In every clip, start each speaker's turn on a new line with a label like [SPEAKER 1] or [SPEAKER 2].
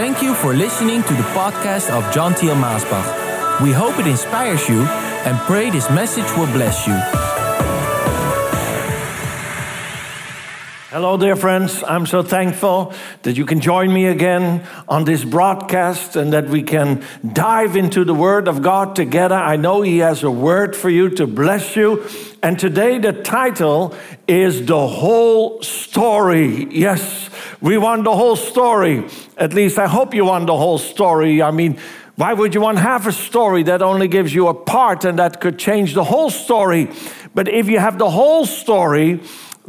[SPEAKER 1] Thank you for listening to the podcast of John Thiel Maasbach. We hope it inspires you and pray this message will bless you.
[SPEAKER 2] Hello, dear friends. I'm so thankful that you can join me again on this broadcast and that we can dive into the Word of God together. I know He has a word for you to bless you. And today, the title is The Whole Story. Yes, we want the whole story. At least I hope you want the whole story. I mean, why would you want half a story that only gives you a part and that could change the whole story? But if you have the whole story,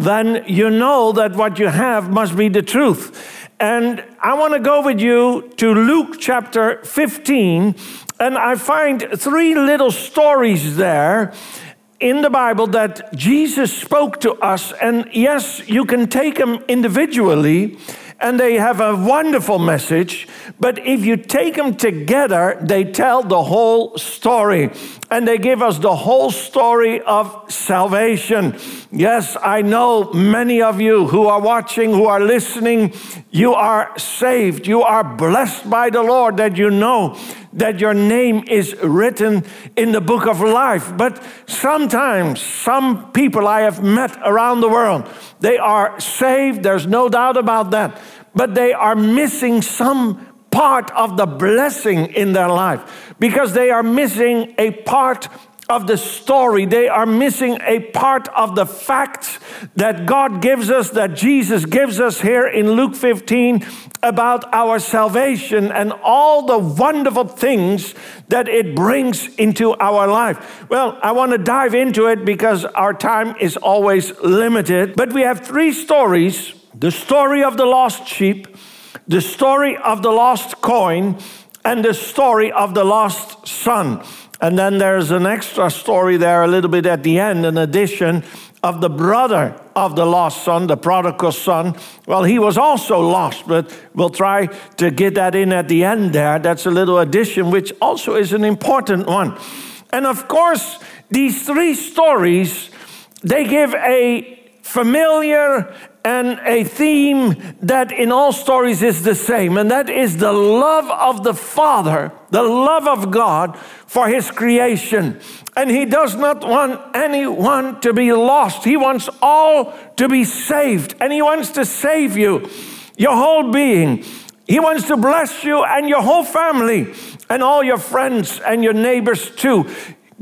[SPEAKER 2] then you know that what you have must be the truth. And I want to go with you to Luke chapter 15, and I find three little stories there in the Bible that Jesus spoke to us. And yes, you can take them individually, and they have a wonderful message. But if you take them together, they tell the whole story. And they give us the whole story of salvation. Yes, I know many of you who are watching, who are listening, you are saved. You are blessed by the Lord that you know that your name is written in the book of life. But sometimes, some people I have met around the world, they are saved, there's no doubt about that, but they are missing some part of the blessing in their life because they are missing a part of the story. They are missing a part of the facts that God gives us, that Jesus gives us here in Luke 15 about our salvation and all the wonderful things that it brings into our life. Well, I want to dive into it because our time is always limited, but we have three stories the story of the lost sheep, the story of the lost coin, and the story of the lost son. And then there's an extra story there, a little bit at the end, an addition of the brother of the lost son, the prodigal son. Well, he was also lost, but we'll try to get that in at the end there. That's a little addition, which also is an important one. And of course, these three stories, they give a familiar and a theme that in all stories is the same, and that is the love of the Father, the love of God for His creation. And He does not want anyone to be lost, He wants all to be saved, and He wants to save you, your whole being. He wants to bless you and your whole family and all your friends and your neighbors too.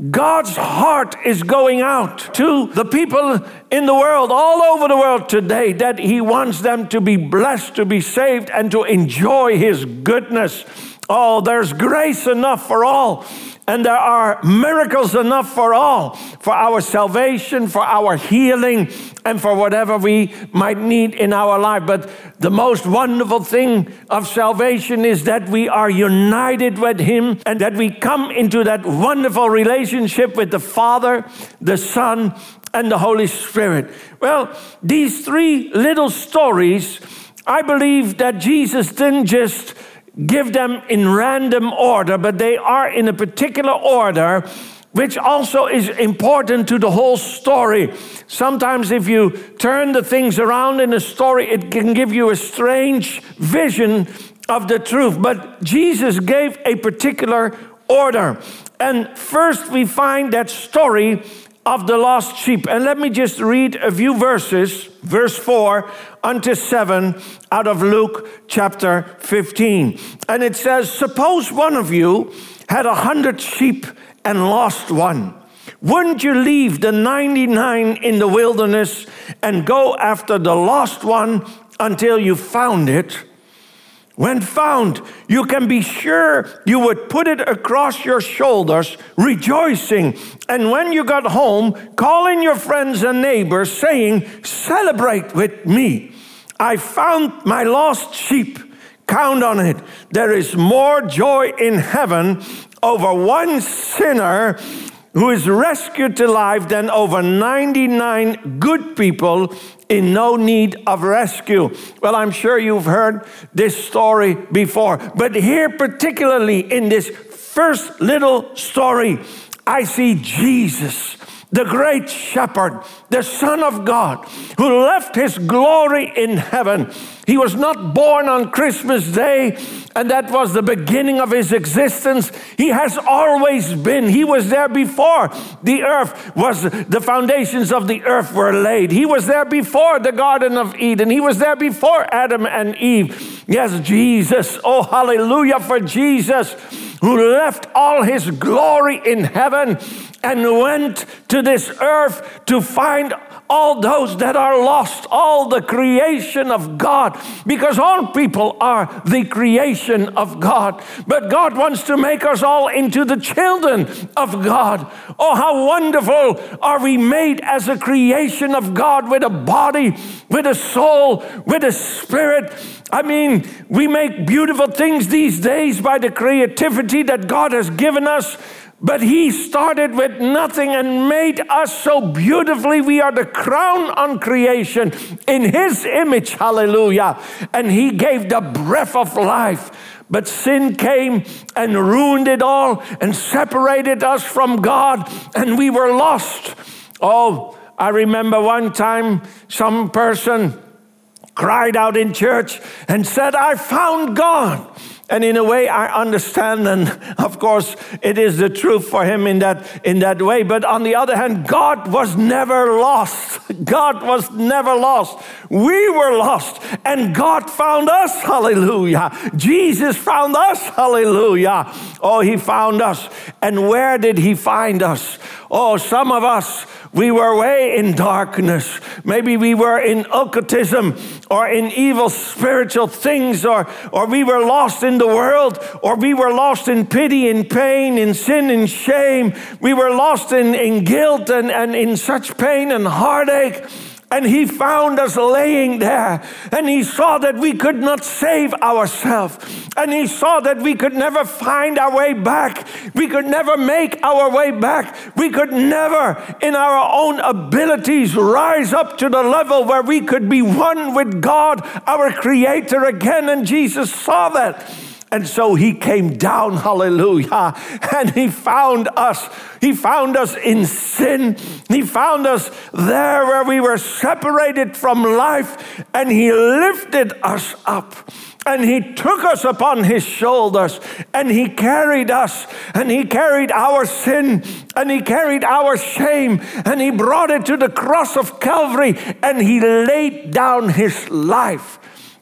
[SPEAKER 2] God's heart is going out to the people in the world, all over the world today, that He wants them to be blessed, to be saved, and to enjoy His goodness. Oh, there's grace enough for all. And there are miracles enough for all, for our salvation, for our healing, and for whatever we might need in our life. But the most wonderful thing of salvation is that we are united with Him and that we come into that wonderful relationship with the Father, the Son, and the Holy Spirit. Well, these three little stories, I believe that Jesus didn't just give them in random order, but they are in a particular order, which also is important to the whole story. Sometimes, if you turn the things around in a story, it can give you a strange vision of the truth. But Jesus gave a particular order. And first, we find that story of the lost sheep. And let me just read a few verses, verse 4 unto 7 out of Luke chapter 15. And it says, Suppose one of you had a hundred sheep and lost one. Wouldn't you leave the 99 in the wilderness and go after the lost one until you found it? When found, you can be sure you would put it across your shoulders, rejoicing. And when you got home, calling your friends and neighbors, saying, Celebrate with me. I found my lost sheep. Count on it. There is more joy in heaven over one sinner who is rescued to life than over 99 good people in no need of rescue. Well, I'm sure you've heard this story before, but here, particularly in this first little story, I see Jesus the great shepherd, the Son of God, who left his glory in heaven. He was not born on Christmas Day, and that was the beginning of his existence. He has always been. He was there before the earth was, the foundations of the earth were laid. He was there before the Garden of Eden. He was there before Adam and Eve. Yes, Jesus. Oh, hallelujah for Jesus who left all his glory in heaven and went to this earth to find all those that are lost, all the creation of God, because all people are the creation of God. But God wants to make us all into the children of God. Oh, how wonderful are we made as a creation of God with a body, with a soul, with a spirit. I mean, we make beautiful things these days by the creativity that God has given us. But he started with nothing and made us so beautifully. We are the crown on creation in his image. Hallelujah. And he gave the breath of life. But sin came and ruined it all and separated us from God, and we were lost. Oh, I remember one time some person cried out in church and said, I found God. And in a way, I understand, and of course, it is the truth for him in that, in that way. But on the other hand, God was never lost. God was never lost. We were lost, and God found us. Hallelujah. Jesus found us. Hallelujah. Oh, he found us. And where did he find us? Oh, some of us we were way in darkness. Maybe we were in occultism or in evil spiritual things, or, or we were lost in the world, or we were lost in pity and pain, in sin and shame. We were lost in, in guilt and, and in such pain and heartache. And he found us laying there. And he saw that we could not save ourselves. And he saw that we could never find our way back. We could never make our way back. We could never, in our own abilities, rise up to the level where we could be one with God, our Creator, again. And Jesus saw that. And so he came down, hallelujah, and he found us. He found us in sin. He found us there where we were separated from life, and he lifted us up. And he took us upon his shoulders and he carried us and he carried our sin and he carried our shame and he brought it to the cross of Calvary and he laid down his life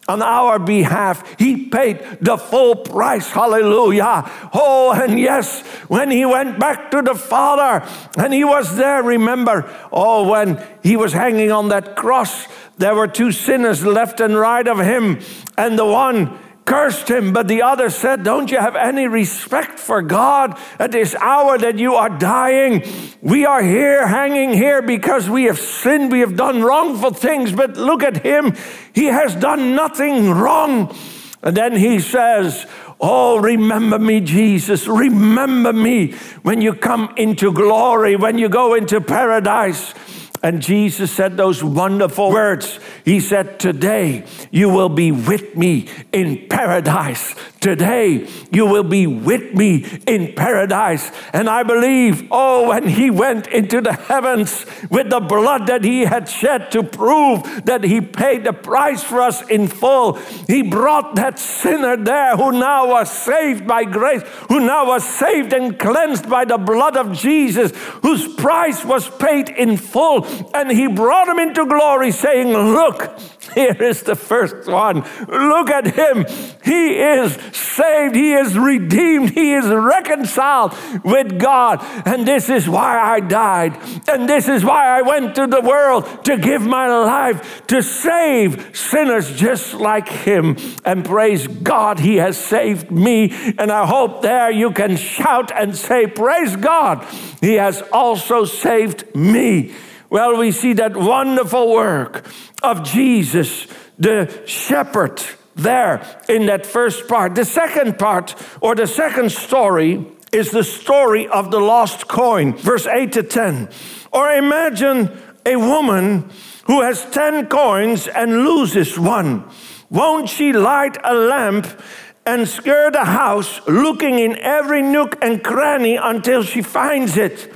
[SPEAKER 2] on our behalf. He paid the full price. Hallelujah. Oh, and yes, when he went back to the Father and he was there, remember, oh, when he was hanging on that cross, there were two sinners left and right of him, and the one cursed him, but the other said, Don't you have any respect for God at this hour that you are dying? We are here, hanging here because we have sinned, we have done wrongful things, but look at him. He has done nothing wrong. And then he says, Oh, remember me, Jesus. Remember me when you come into glory, when you go into paradise. And Jesus said those wonderful words. He said, Today you will be with me in paradise. Today you will be with me in paradise. And I believe, oh, when he went into the heavens with the blood that he had shed to prove that he paid the price for us in full, he brought that sinner there who now was saved by grace, who now was saved and cleansed by the blood of Jesus, whose price was paid in full. And he brought him into glory, saying, Look, here is the first one. Look at him. He is saved. He is redeemed. He is reconciled with God. And this is why I died. And this is why I went to the world to give my life to save sinners just like him. And praise God, he has saved me. And I hope there you can shout and say, Praise God, he has also saved me. Well, we see that wonderful work of Jesus, the shepherd, there in that first part. The second part, or the second story, is the story of the lost coin, verse 8 to 10. Or imagine a woman who has 10 coins and loses one. Won't she light a lamp and scour the house, looking in every nook and cranny until she finds it?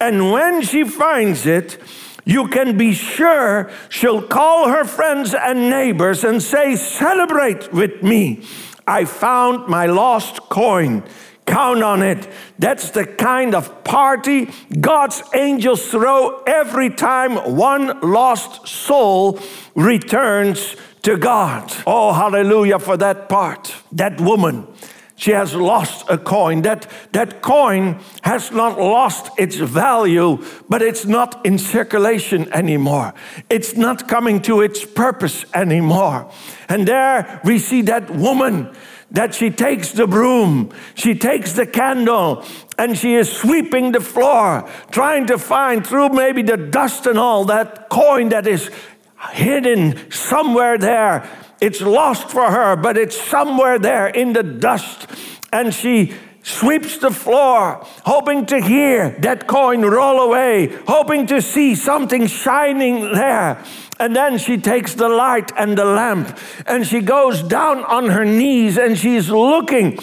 [SPEAKER 2] And when she finds it, you can be sure she'll call her friends and neighbors and say, Celebrate with me. I found my lost coin. Count on it. That's the kind of party God's angels throw every time one lost soul returns to God. Oh, hallelujah for that part. That woman she has lost a coin. That, that coin has not lost its value, but it's not in circulation anymore. It's not coming to its purpose anymore. And there we see that woman that she takes the broom, she takes the candle, and she is sweeping the floor, trying to find through maybe the dust and all that coin that is hidden somewhere there it's lost for her, but it's somewhere there in the dust. And she sweeps the floor, hoping to hear that coin roll away, hoping to see something shining there. And then she takes the light and the lamp and she goes down on her knees and she's looking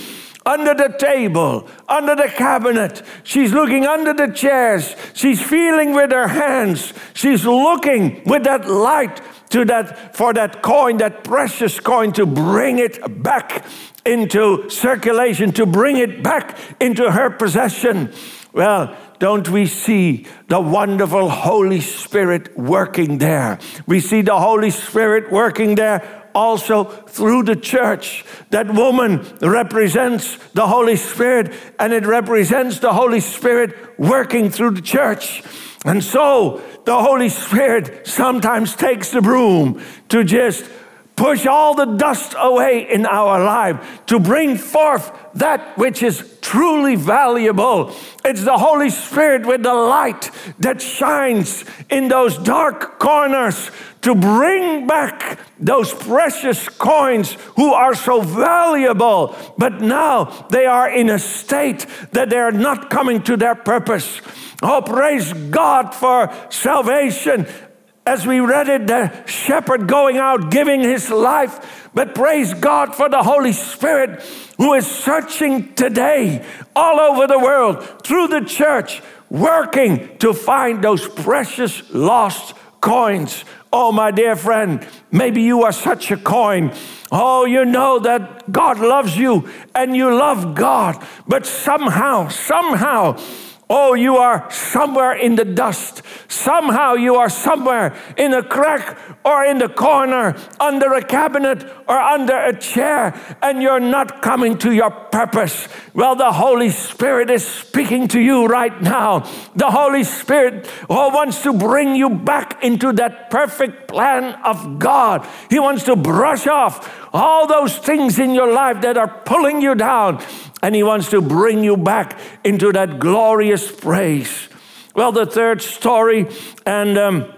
[SPEAKER 2] under the table, under the cabinet. She's looking under the chairs. She's feeling with her hands. She's looking with that light to that for that coin, that precious coin, to bring it back into circulation, to bring it back into her possession. Well, don't we see the wonderful Holy Spirit working there? We see the Holy Spirit working there also through the church. That woman represents the Holy Spirit, and it represents the Holy Spirit working through the church. And so the Holy Spirit sometimes takes the broom to just push all the dust away in our life, to bring forth that which is truly valuable. It's the Holy Spirit with the light that shines in those dark corners to bring back those precious coins who are so valuable, but now they are in a state that they are not coming to their purpose. Oh, praise God for salvation. As we read it, the shepherd going out giving his life. But praise God for the Holy Spirit who is searching today all over the world through the church, working to find those precious lost coins. Oh, my dear friend, maybe you are such a coin. Oh, you know that God loves you and you love God, but somehow, somehow, Oh, you are somewhere in the dust. Somehow you are somewhere in a crack or in the corner, under a cabinet or under a chair, and you're not coming to your purpose. Well, the Holy Spirit is speaking to you right now. The Holy Spirit oh, wants to bring you back into that perfect plan of God. He wants to brush off all those things in your life that are pulling you down and He wants to bring you back into that glorious praise. Well, the third story, and um,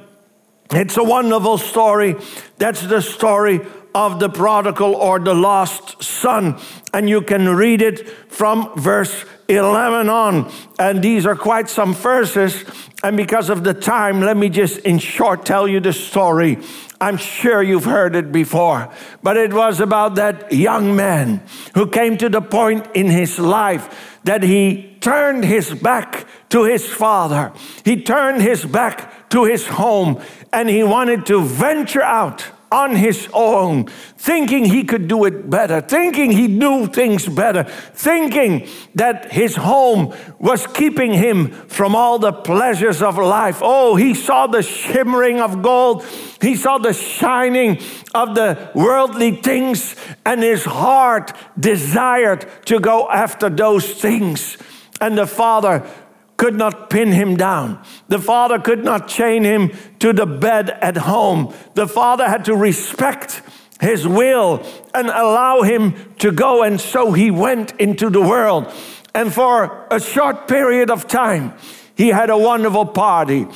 [SPEAKER 2] it's a wonderful story. That's the story of the prodigal or the lost son. And you can read it from verse 11 on. And these are quite some verses. And because of the time, let me just in short tell you the story. I'm sure you've heard it before, but it was about that young man who came to the point in his life that he turned his back to his father. He turned his back to his home and he wanted to venture out on his own, thinking he could do it better, thinking he knew things better, thinking that his home was keeping him from all the pleasures of life. Oh, he saw the shimmering of gold, he saw the shining of the worldly things, and his heart desired to go after those things. And the father could not pin him down. The father could not chain him to the bed at home. The father had to respect his will and allow him to go. And so he went into the world. And for a short period of time, he had a wonderful party.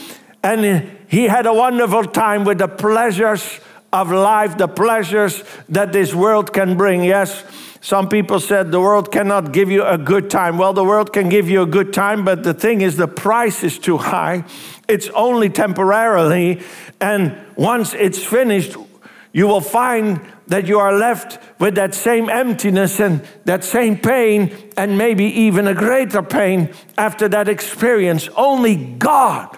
[SPEAKER 2] And he had a wonderful time with the pleasures of life, the pleasures that this world can bring. Yes, some people said the world cannot give you a good time. Well, the world can give you a good time, but the thing is, the price is too high. It's only temporarily. And once it's finished, you will find that you are left with that same emptiness and that same pain, and maybe even a greater pain after that experience. Only God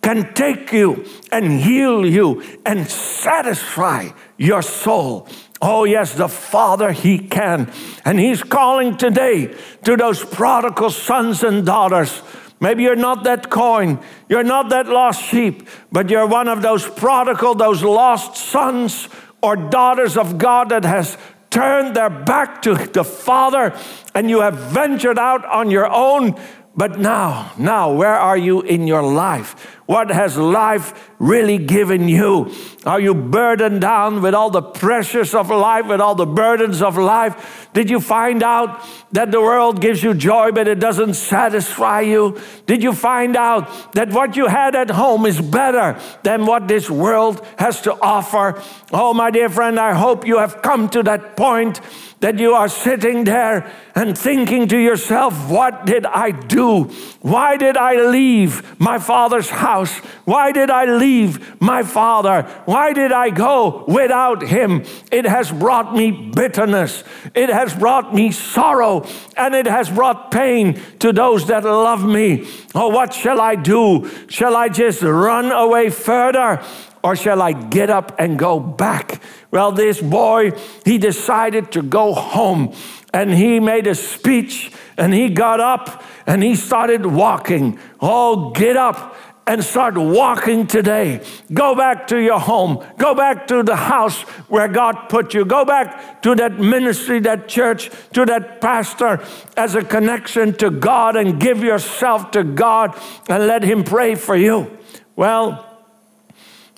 [SPEAKER 2] can take you and heal you and satisfy your soul. Oh, yes, the Father, He can. And He's calling today to those prodigal sons and daughters Maybe you're not that coin, you're not that lost sheep, but you're one of those prodigal, those lost sons or daughters of God that has turned their back to the Father and you have ventured out on your own. But now, now, where are you in your life? What has life really given you? Are you burdened down with all the pressures of life, with all the burdens of life? Did you find out that the world gives you joy, but it doesn't satisfy you? Did you find out that what you had at home is better than what this world has to offer? Oh, my dear friend, I hope you have come to that point that you are sitting there and thinking to yourself, What did I do? Why did I leave my father's house? Why did I leave my father? Why did I go without him? It has brought me bitterness, it has brought me sorrow, and it has brought pain to those that love me. Oh, what shall I do? Shall I just run away further? Or shall I get up and go back? Well, this boy, he decided to go home and he made a speech and he got up and he started walking. Oh, get up and start walking today. Go back to your home. Go back to the house where God put you. Go back to that ministry, that church, to that pastor as a connection to God and give yourself to God and let Him pray for you. Well,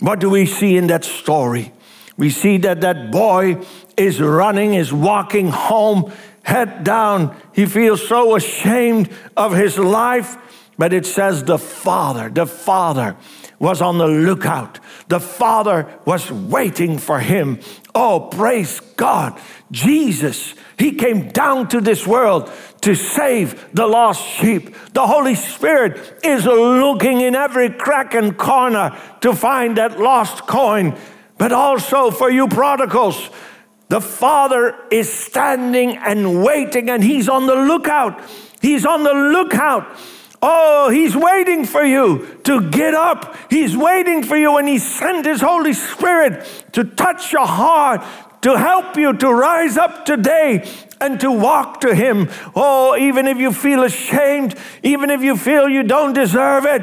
[SPEAKER 2] what do we see in that story? we see that that boy is running, is walking home, head down. He feels so ashamed of his life. But it says the father, the father was on the lookout. The father was waiting for him. Oh, praise God. Jesus, he came down to this world to save the lost sheep. The Holy Spirit is looking in every crack and corner to find that lost coin but also for you prodigals. The Father is standing and waiting, and He's on the lookout. He's on the lookout. Oh, He's waiting for you to get up. He's waiting for you, and He sent His Holy Spirit to touch your heart, to help you to rise up today and to walk to Him. Oh, even if you feel ashamed, even if you feel you don't deserve it,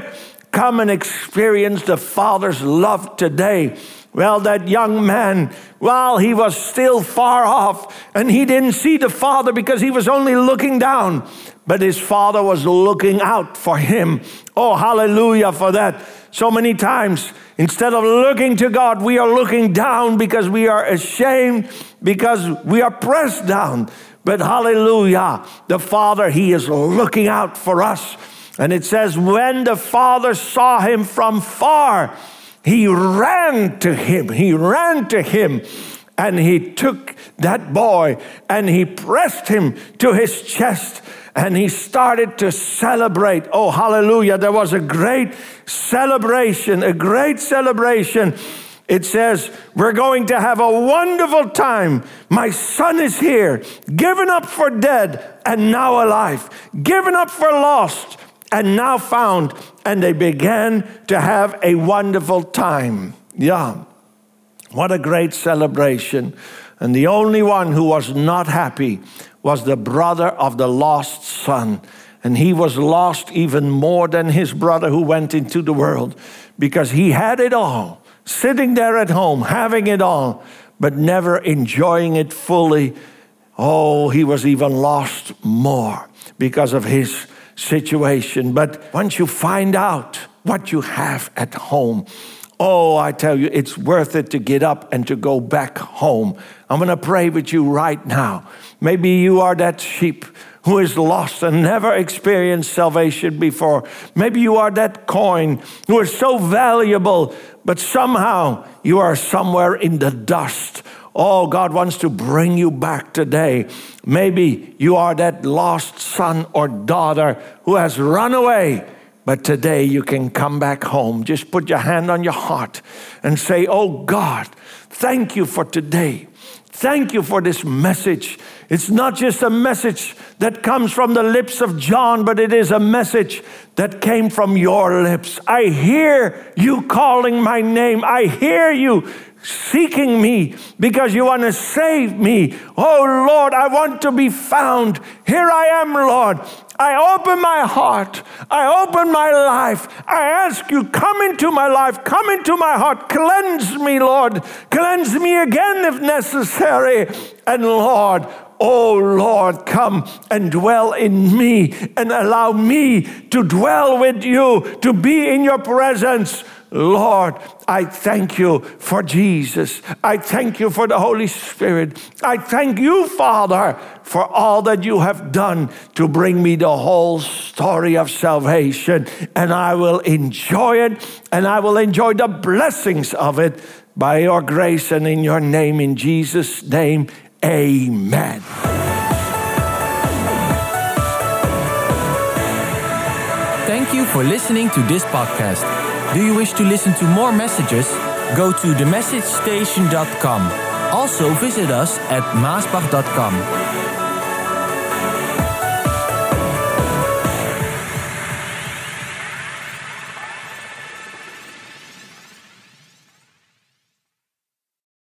[SPEAKER 2] come and experience the Father's love today. Well, that young man, while he was still far off and he didn't see the father because he was only looking down, but his father was looking out for him. Oh, hallelujah for that. So many times, instead of looking to God, we are looking down because we are ashamed, because we are pressed down. But hallelujah, the Father, He is looking out for us. And it says, when the Father saw him from far, he ran to him. He ran to him and he took that boy and he pressed him to his chest and he started to celebrate. Oh, hallelujah. There was a great celebration, a great celebration. It says, We're going to have a wonderful time. My son is here, given up for dead and now alive, given up for lost and now found, and they began to have a wonderful time. Yeah, what a great celebration. And the only one who was not happy was the brother of the lost son. And he was lost even more than his brother who went into the world because he had it all, sitting there at home, having it all, but never enjoying it fully. Oh, he was even lost more because of his situation. But once you find out what you have at home, oh, I tell you, it's worth it to get up and to go back home. I'm going to pray with you right now. Maybe you are that sheep who is lost and never experienced salvation before. Maybe you are that coin who is so valuable, but somehow you are somewhere in the dust. Oh, God wants to bring you back today. Maybe you are that lost son or daughter who has run away But today you can come back home. Just put your hand on your heart and say, Oh God, thank you for today. Thank you for this message. It's not just a message that comes from the lips of John, but it is a message that came from your lips. I hear you calling my name. I hear you seeking me because you want to save me. Oh Lord, I want to be found. Here I am, Lord. I open my heart. I open my life. I ask you, come into my life, come into my heart. Cleanse me, Lord. Cleanse me again if necessary. And Lord, Oh Lord, come and dwell in me and allow me to dwell with you, to be in your presence. Lord, I thank you for Jesus. I thank you for the Holy Spirit. I thank you, Father, for all that you have done to bring me the whole story of salvation. And I will enjoy it and I will enjoy the blessings of it by your grace and in your name, in Jesus' name. Amen.
[SPEAKER 1] Thank you for listening to this podcast. Do you wish to listen to more messages? Go to themessagestation.com. Also visit us at maasbach.com.